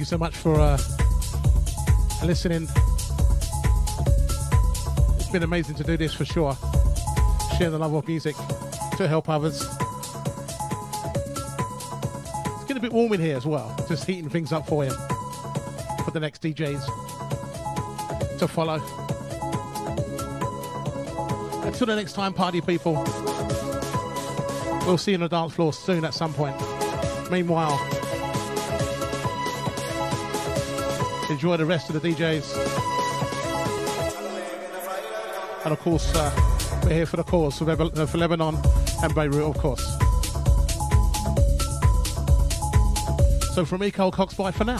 you so much for uh, listening. It's been amazing to do this for sure. Share the love of music to help others. It's getting a bit warm in here as well, just heating things up for you for the next DJs to follow. Until the next time, party people. We'll see you on the dance floor soon at some point. Meanwhile, enjoy the rest of the DJs. And of course, uh, we're here for the cause, for, Lebanon and Beirut, of course. So from me, Carl Cox, bye for now.